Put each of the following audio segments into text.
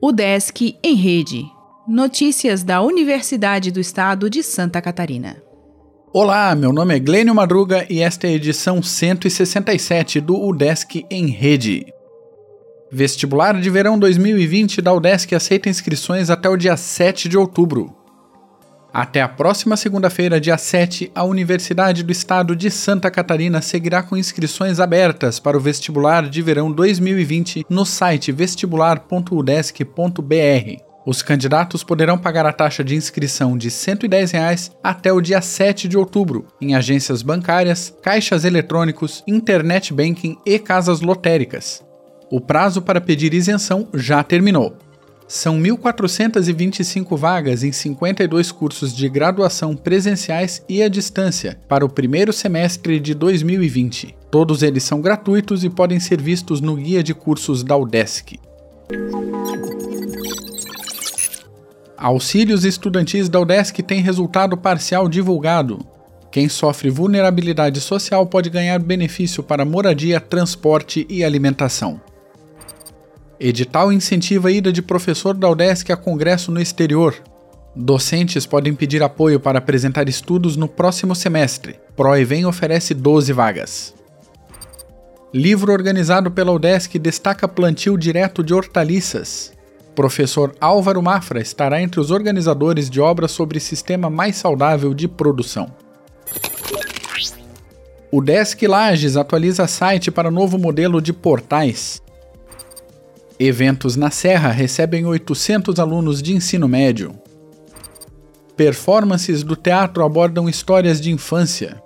O Desk em Rede. Notícias da Universidade do Estado de Santa Catarina. Olá, meu nome é Glênio Madruga e esta é a edição 167 do UDESC em Rede. Vestibular de Verão 2020 da UDESC aceita inscrições até o dia 7 de outubro. Até a próxima segunda-feira, dia 7, a Universidade do Estado de Santa Catarina seguirá com inscrições abertas para o vestibular de verão 2020 no site vestibular.udesc.br. Os candidatos poderão pagar a taxa de inscrição de 110 reais até o dia 7 de outubro, em agências bancárias, caixas eletrônicos, internet banking e casas lotéricas. O prazo para pedir isenção já terminou. São 1.425 vagas em 52 cursos de graduação presenciais e à distância para o primeiro semestre de 2020. Todos eles são gratuitos e podem ser vistos no guia de cursos da UDESC. Auxílios estudantis da UDESC têm resultado parcial divulgado. Quem sofre vulnerabilidade social pode ganhar benefício para moradia, transporte e alimentação. Edital incentiva a ida de professor da UDESC a congresso no exterior. Docentes podem pedir apoio para apresentar estudos no próximo semestre. ProEvem oferece 12 vagas. Livro organizado pela UDESC destaca plantio direto de hortaliças. Professor Álvaro Mafra estará entre os organizadores de obras sobre sistema mais saudável de produção. O Desk Lages atualiza site para novo modelo de portais. Eventos na Serra recebem 800 alunos de ensino médio. Performances do teatro abordam histórias de infância.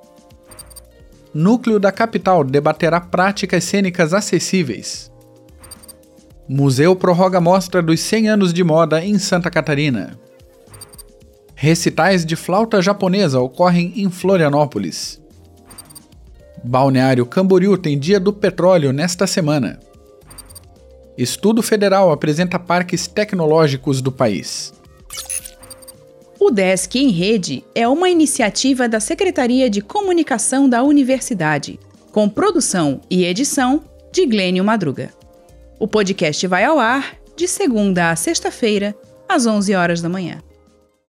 Núcleo da capital debaterá práticas cênicas acessíveis. Museu prorroga mostra dos 100 anos de moda em Santa Catarina. Recitais de flauta japonesa ocorrem em Florianópolis. Balneário Camboriú tem Dia do Petróleo nesta semana. Estudo Federal apresenta parques tecnológicos do país. O Desk em Rede é uma iniciativa da Secretaria de Comunicação da Universidade, com produção e edição de Glênio Madruga. O podcast vai ao ar de segunda a sexta-feira, às 11 horas da manhã.